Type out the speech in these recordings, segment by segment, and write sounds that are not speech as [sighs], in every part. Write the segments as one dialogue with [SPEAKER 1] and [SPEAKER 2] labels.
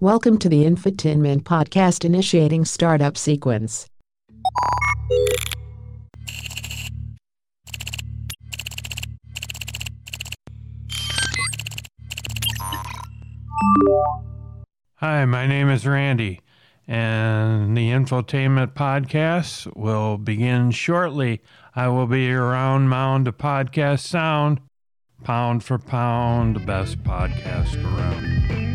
[SPEAKER 1] Welcome to the Infotainment Podcast initiating startup sequence.
[SPEAKER 2] Hi, my name is Randy, and the Infotainment Podcast will begin shortly. I will be around round mound of podcast sound, pound for pound, the best podcast around.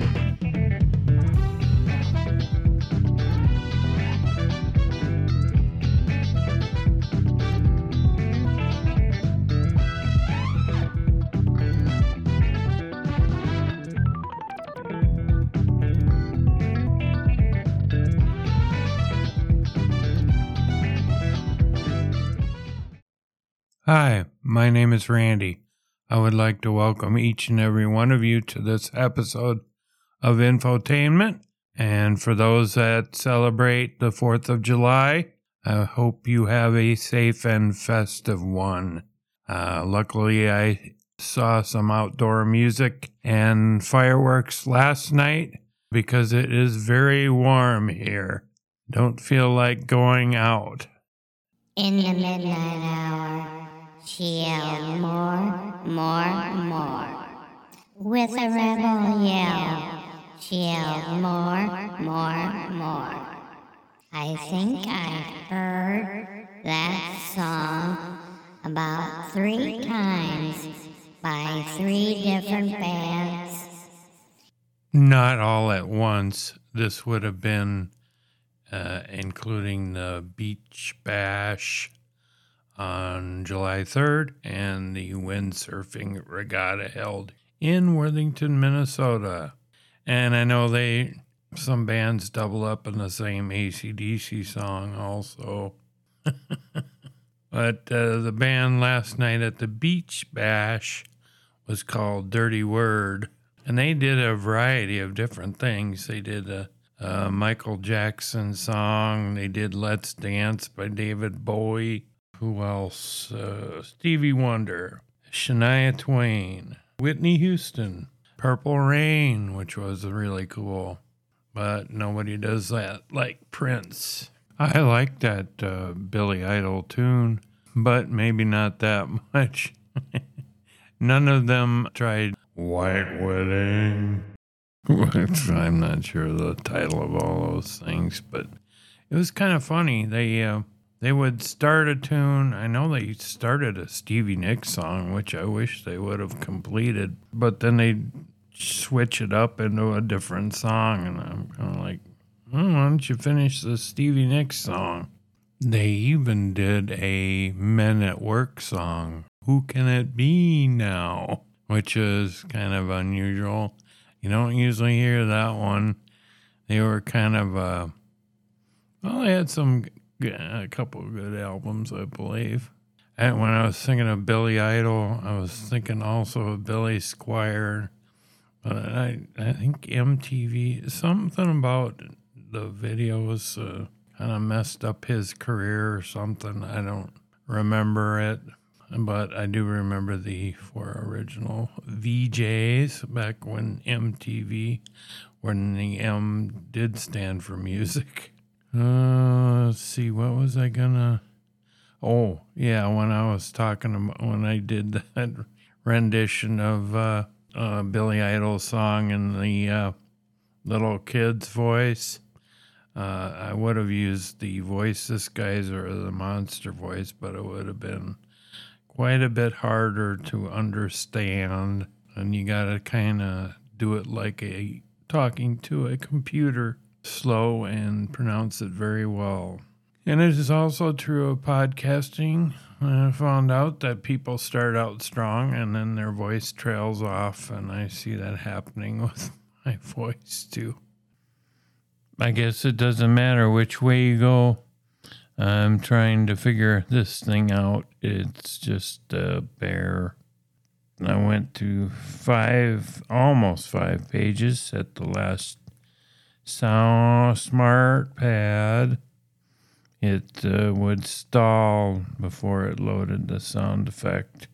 [SPEAKER 2] Hi, my name is Randy. I would like to welcome each and every one of you to this episode of Infotainment. And for those that celebrate the 4th of July, I hope you have a safe and festive one. Uh, luckily, I saw some outdoor music and fireworks last night because it is very warm here. Don't feel like going out.
[SPEAKER 3] In the midnight hour, yelled more, more, more. With a rebel yell, yelled more, more, more. I think I've heard that song about three times by three different bands.
[SPEAKER 2] Not all at once. This would have been uh, including the Beach Bash on July 3rd and the windsurfing regatta held in Worthington, Minnesota. And I know they, some bands double up in the same ACDC song also. [laughs] but uh, the band last night at the Beach Bash was called Dirty Word. And they did a variety of different things. They did a, a Michael Jackson song. They did Let's Dance by David Bowie. Who else? Uh, Stevie Wonder, Shania Twain, Whitney Houston, Purple Rain, which was really cool. But nobody does that like Prince. I like that uh, Billy Idol tune, but maybe not that [laughs] much. None of them tried White Wedding. Which [laughs] I'm not sure the title of all those things, but it was kind of funny. They uh, they would start a tune. I know they started a Stevie Nicks song, which I wish they would have completed, but then they'd switch it up into a different song, and I'm kind of like, oh, why don't you finish the Stevie Nicks song? They even did a Men at Work song. Who can it be now? Which is kind of unusual. You don't usually hear that one. They were kind of, uh, well, they had some, a couple of good albums, I believe. And when I was thinking of Billy Idol, I was thinking also of Billy Squier. But I, I think MTV, something about the videos uh, kind of messed up his career or something. I don't remember it. But I do remember the four original VJs back when MTV, when the M did stand for music. [laughs] Uh, let's see, what was I gonna? Oh, yeah, when I was talking about when I did [laughs] that rendition of uh, uh, Billy Idol's song in the uh, little kid's voice. Uh, I would have used the voice guy's or the monster voice, but it would have been quite a bit harder to understand. And you got to kind of do it like a talking to a computer, slow and pronounce it very well. And it is also true of podcasting. I found out that people start out strong and then their voice trails off, and I see that happening [laughs] with my voice too. I guess it doesn't matter which way you go. I'm trying to figure this thing out. It's just a bear. I went to five, almost five pages at the last sound smart pad. It uh, would stall before it loaded the sound effect.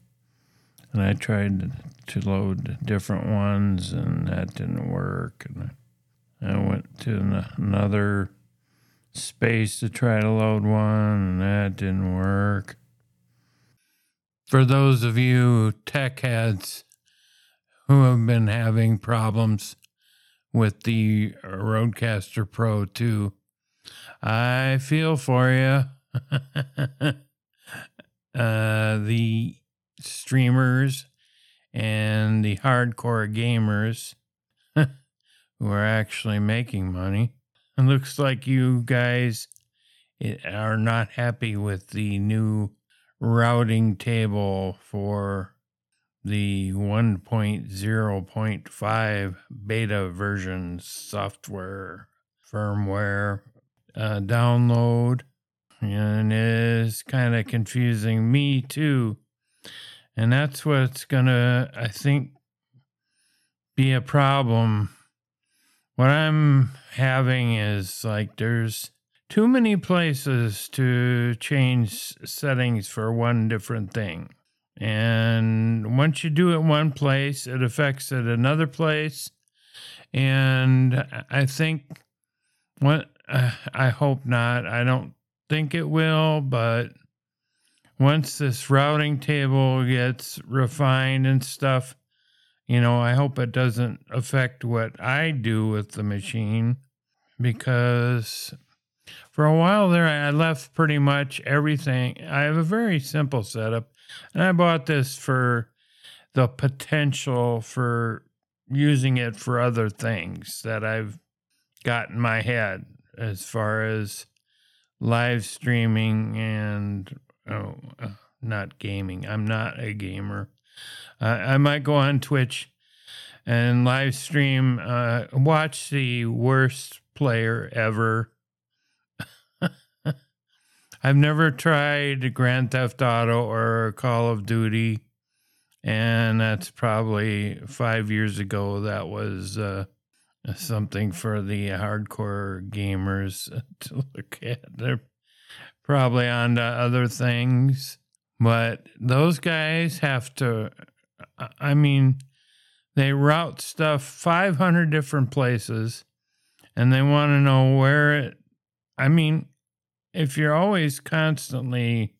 [SPEAKER 2] And I tried to load different ones, and that didn't work. And I went to an- another space to try to load one, and that didn't work. For those of you tech heads who have been having problems with the Rodecaster Pro 2, I feel for you. [laughs] uh, the streamers and the hardcore gamers [laughs] who are actually making money. It looks like you guys eh, are not happy with the new routing table for the 1.0.5 beta version software firmware uh, download and is kind of confusing me too. And that's what's gonna i think be a problem. What i'm having is like there's too many places to change settings for one different thing and once you do it one place it affects it another place. And i think what uh, [sighs] i hope not. I don't think it will but once this routing table gets refined and stuff, you know, I hope it doesn't affect what I do with the machine. Because for a while there, I left pretty much everything. I have a very simple setup, and I bought this for the potential for using it for other things that I've got in my head as far as live streaming and oh, uh, not gaming. I'm not a gamer. Uh, I might go on Twitch and live stream, uh, watch the worst player ever. I've never tried Grand Theft Auto or Call of Duty, and that's probably five years ago. That was uh, something for the hardcore gamers [laughs] to look at. They're probably on to other things, but those guys have to. I mean, they route stuff 500 different places and they want to know where it. I mean, if you're always constantly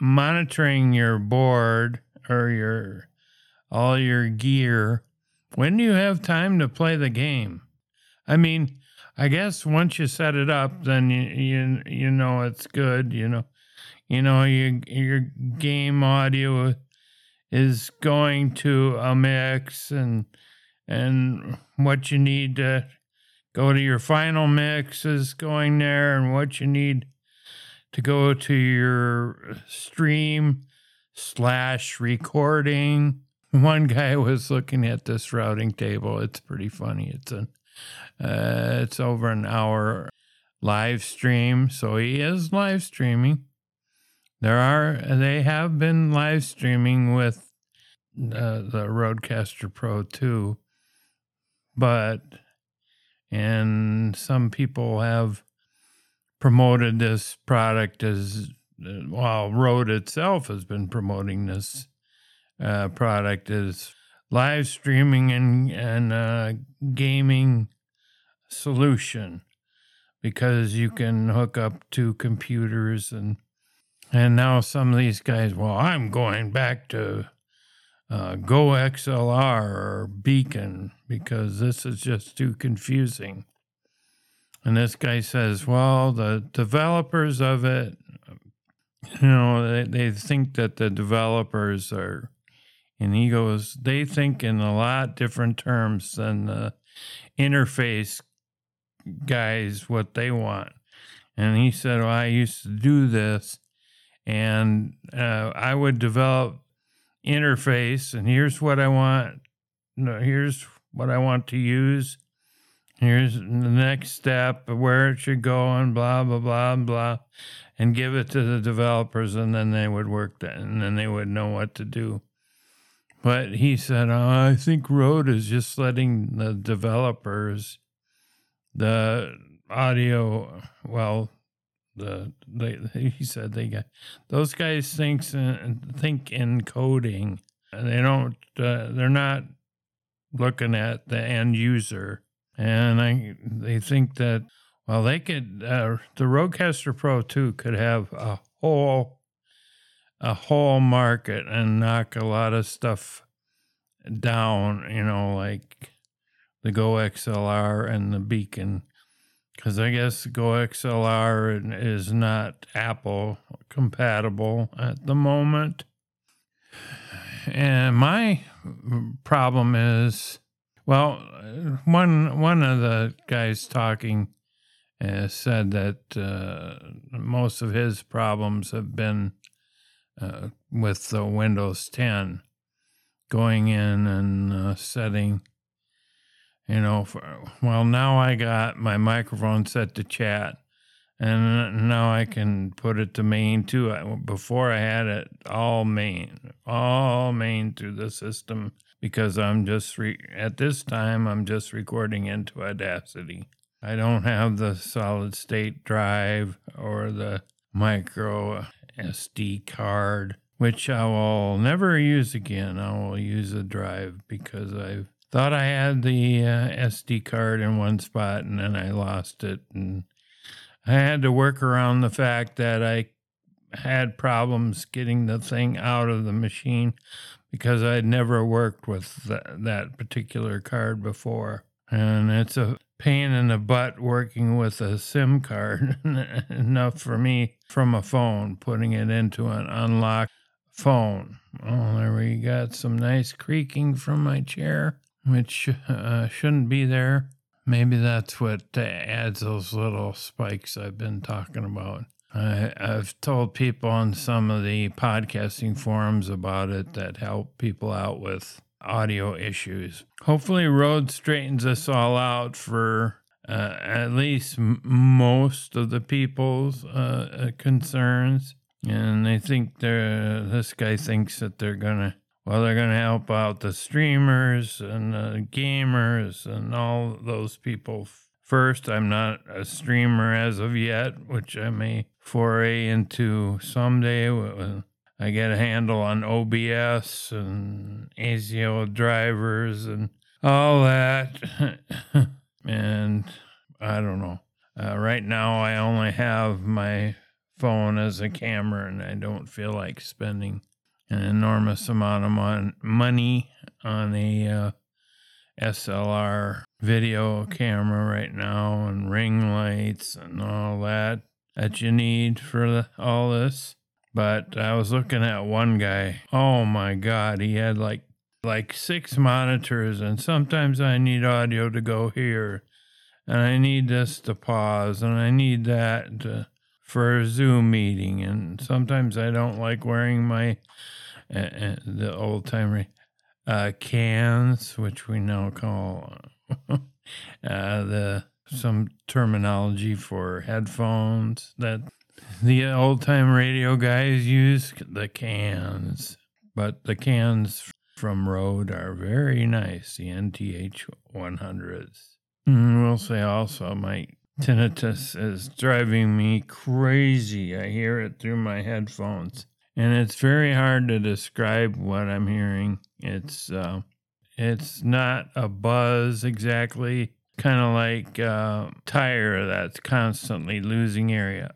[SPEAKER 2] monitoring your board or your all your gear, when do you have time to play the game? I mean, I guess once you set it up, then you you you know it's good. You know, you know your your game audio is going to a mix and and what you need to go to your final mix is going there and what you need to go to your stream slash recording. One guy was looking at this routing table. It's pretty funny. It's an uh, it's over an hour live stream so he is live streaming. There are they have been live streaming with uh, the rodecaster pro 2 but and some people have promoted this product as while Rode itself has been promoting this uh, product as live streaming and and uh, gaming solution because you can hook up to computers and and now some of these guys well i'm going back to uh, go xlr or beacon because this is just too confusing and this guy says well the developers of it you know they, they think that the developers are and he goes they think in a lot different terms than the interface guys what they want. And he said, well, I used to do this and uh, I would develop interface and here's what I want. No, here's what I want to use. Here's the next step, where it should go, and blah, blah, blah, blah, and give it to the developers, and then they would work that, and then they would know what to do. But he said, oh, I think Rode is just letting the developers the audio well the they he said they got those guys thinks and think in coding they don't uh, they're not looking at the end user and I they think that well they could uh, the Rodecaster Pro 2 could have a whole a whole market and knock a lot of stuff down, you know, like the Go XLR and the Beacon. Because I guess Go XLR is not Apple compatible at the moment. And my problem is, well, one one of the guys talking uh, said that uh, most of his problems have been uh, with the Windows 10, going in and uh, setting, you know, for, well, now I got my microphone set to chat. And now I can put it to main too. Before I had it all main, all main through the system because I'm just re- at this time I'm just recording into Audacity. I don't have the solid state drive or the micro SD card, which I will never use again. I will use a drive because I thought I had the uh, SD card in one spot and then I lost it. And I had to work around the fact that I had problems getting the thing out of the machine because I'd never worked with that, that particular card before. And it's a pain in the butt working with a SIM card [laughs] enough for me from a phone, putting it into an unlocked phone. Oh, there we got some nice creaking from my chair, which uh, shouldn't be there. Maybe that's what adds those little spikes I've been talking about. I, I've told people on some of the podcasting forums about it that help people out with audio issues. Hopefully, Rode straightens us all out for uh, at least m- most of the people's uh, uh concerns. And they think this guy thinks that they're going to, well, they're going to help out the streamers and the gamers and all those people first. I'm not a streamer as of yet, which I may foray into someday I get a handle on OBS and ASIO drivers and all that. [laughs] and I don't know. Uh, right now, I only have my phone as a camera, and I don't feel like spending an enormous amount of mon- money on a uh, SLR video camera right now, and ring lights and all that that you need for the, all this. But I was looking at one guy. Oh my God, he had like like six monitors, and sometimes I need audio to go here, and I need this to pause, and I need that to, for a Zoom meeting, and sometimes I don't like wearing my uh, uh, the old timer uh, cans, which we now call [laughs] uh, the some terminology for headphones that the old time radio guys use the cans, but the cans from Rode are very nice, the NTH 100s. And we'll say also, my tinnitus is driving me crazy. I hear it through my headphones, and it's very hard to describe what I'm hearing. It's uh, it's not a buzz exactly, kind of like a tire that's constantly losing area.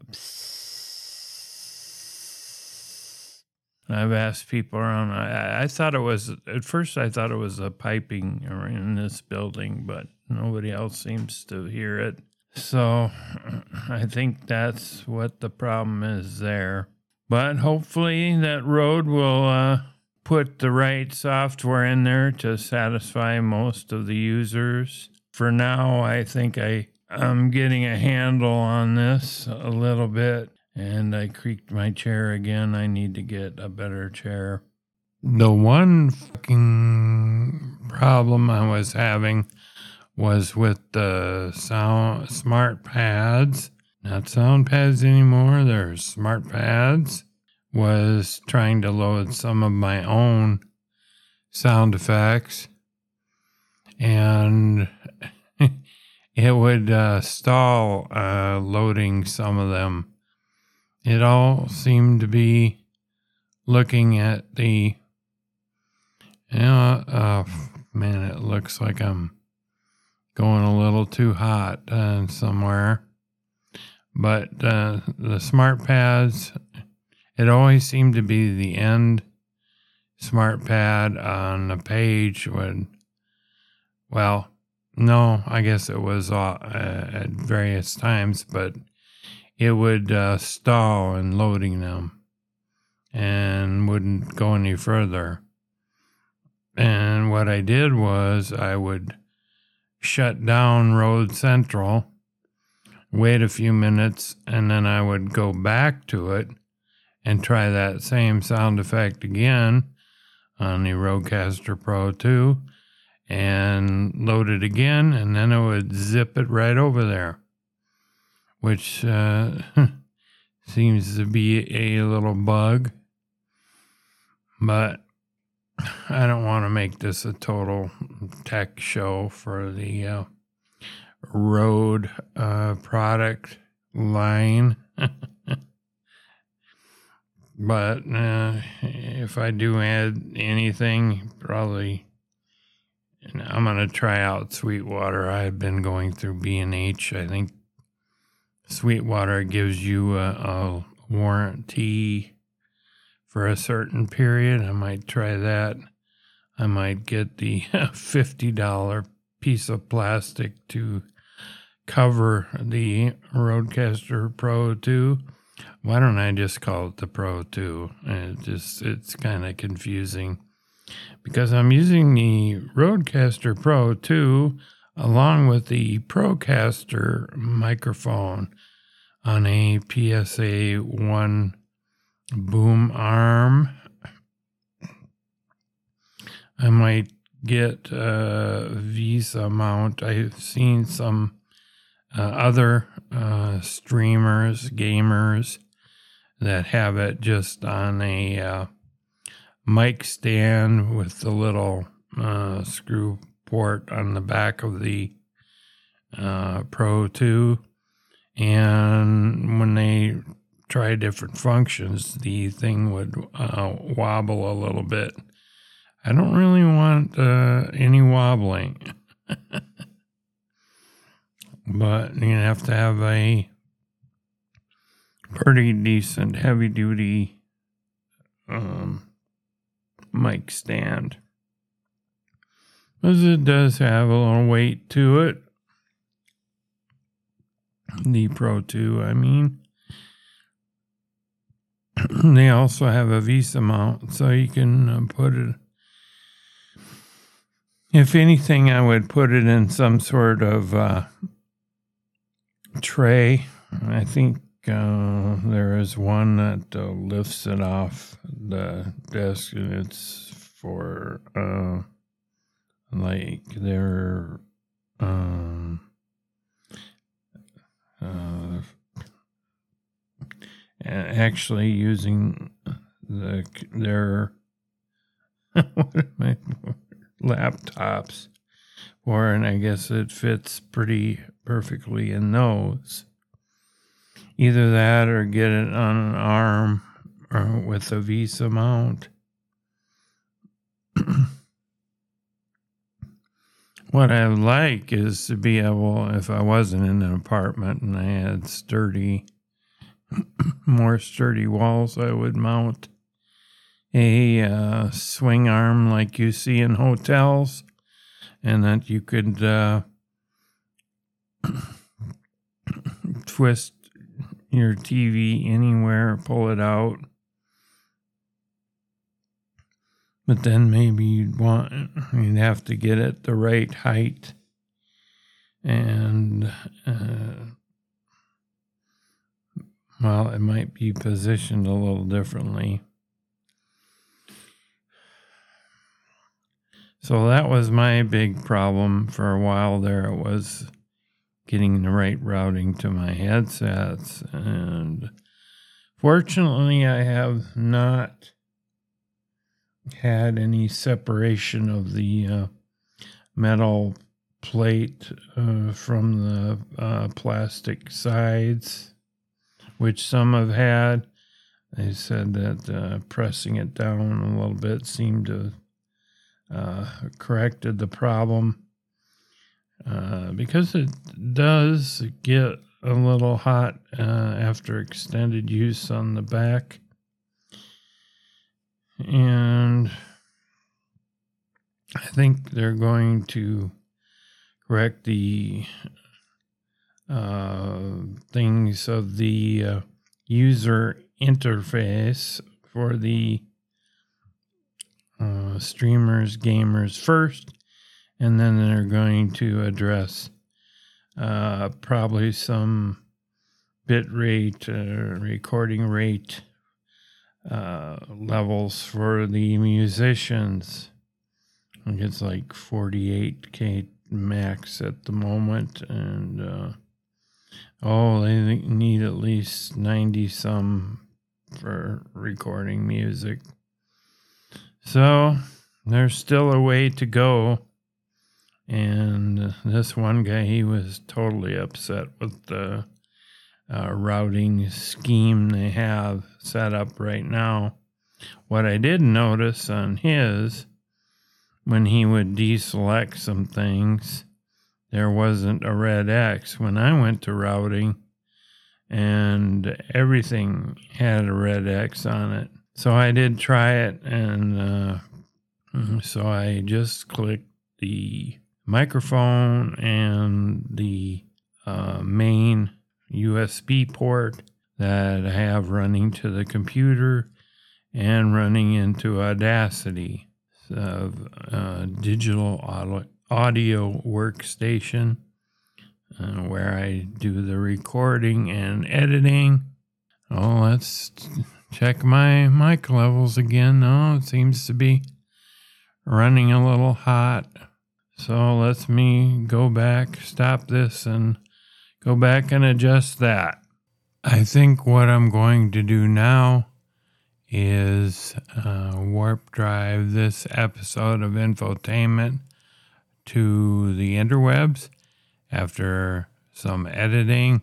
[SPEAKER 2] I've asked people around. I, I thought it was at first. I thought it was a piping in this building, but nobody else seems to hear it. So [clears throat] I think that's what the problem is there. But hopefully that Rode will uh, put the right software in there to satisfy most of the users. For now, I think I I'm getting a handle on this a little bit and I creaked my chair again. I need to get a better chair. The one fucking problem I was having was with the sound smart pads, not sound pads anymore. They're smart pads. Was trying to load some of my own sound effects, and [laughs] it would uh, stall uh, loading some of them it all seemed to be looking at the yeah uh, man it looks like i'm going a little too hot uh, somewhere. But uh, the smart pads, it always seemed to be the end smart pad on the page would, well, no, I guess it was uh, at various times, but it would uh, stall in loading them and wouldn't go any further. And what I did was I would shut down Rode Central, wait a few minutes, and then I would go back to it and try that same sound effect again on the Rodecaster Pro 2 and load it again, and then it would zip it right over there, which uh, [laughs] seems to be a little bug. But I don't want to make this a total tech show for the uh, Rode uh, product line. [laughs] but uh, if I do add anything, probably I'm going to try out Sweetwater. I've been going through B&H. I think Sweetwater gives you a, a warranty for a certain period. I might try that. I might get the [laughs] $50 piece of plastic to cover the Rodecaster Pro 2. Why don't I just call it the Pro 2? It just it's kind of confusing because I'm using the Rodecaster Pro 2 along with the Procaster microphone on a PSA 1 boom arm. I might get a VESA mount. I've seen some uh, other uh, streamers, gamers that have it just on a uh, mic stand with the little uh, screw port on the back of the uh, Pro 2. And when they try different functions, the thing would uh, wobble a little bit. I don't really want uh, any wobbling. [laughs] but you have to have a pretty decent heavy duty um, mic stand. Because it does have a little weight to it. The Pro 2, I mean. [clears throat] they also have a VESA mount, so you can uh, put it. If anything, I would put it in some sort of uh, tray. I think uh, there is one that uh, lifts it off the desk, and it's for uh, like their um, uh, actually using the their [laughs] laptops for, and I guess it fits pretty perfectly in those. Either that or get it on an arm or with a VESA mount. [clears throat] what I like is to be able, if I wasn't in an apartment and I had sturdy [clears throat] more sturdy walls, I would mount a uh, swing arm like you see in hotels, and that you could uh, [clears throat] twist your TV anywhere, pull it out. But then maybe you'd want, you'd have to get it the right height and uh, well, it might be positioned a little differently. So that was my big problem for a while there. It was getting the right routing to my headsets. And fortunately, I have not had any separation of the uh, metal plate uh, from the uh, plastic sides which some have had. They said that uh, pressing it down a little bit seemed to uh, corrected the problem. Uh, because it does get a little hot uh, after extended use on the back. And I think they're going to correct the uh, things of the uh, user interface for the uh, streamers, gamers first, and then they're going to address uh, probably some bit rate, uh, recording rate uh, levels for the musicians. I think it's like 48k max at the moment, and uh, oh, they need at least 90 some for recording music. So there's still a way to go. And this one guy, he was totally upset with the uh, routing scheme they have set up right now. What I did notice on his, when he would deselect some things, there wasn't a red X. When I went to routing, and everything had a red X on it. So I did try it, and uh, mm-hmm, so I just clicked the microphone and the uh, main USB port that I have running to the computer and running into Audacity, of uh, digital audio workstation uh, where I do the recording and editing. Oh, let's check my mic levels again. Oh, it seems to be running a little hot. So let me go back, stop this, and go back and adjust that. I think what I'm going to do now is uh, warp drive this episode of infotainment to the interwebs after some editing.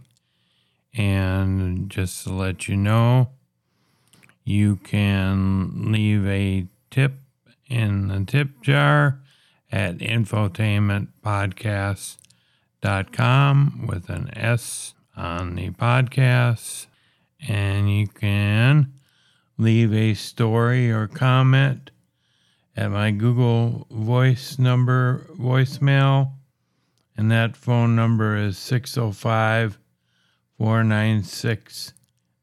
[SPEAKER 2] And just to let you know, you can leave a tip in the tip jar at infotainmentpodcast.com with an S on the podcast. And you can leave a story or comment at my Google Voice number voicemail and that phone number is 605 496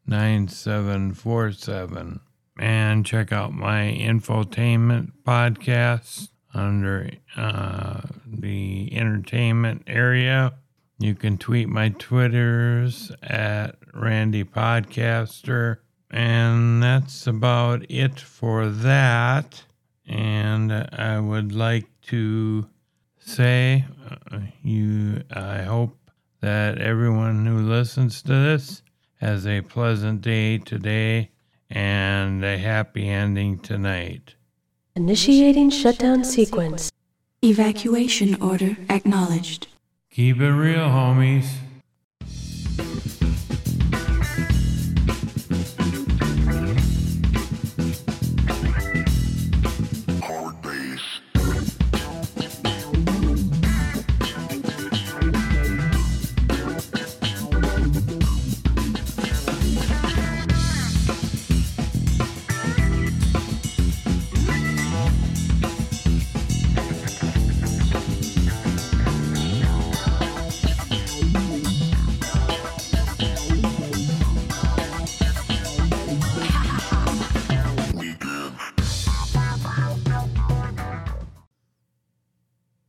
[SPEAKER 2] 9747. And check out my infotainment podcast under uh, the entertainment area. You can tweet my Twitters at Randy Podcaster. And that's about it for that. And I would like to say. Uh, you, I hope that everyone who listens to this has a pleasant day today and a happy ending tonight.
[SPEAKER 4] Initiating shutdown sequence.
[SPEAKER 5] Evacuation order acknowledged.
[SPEAKER 2] Keep it real, homies.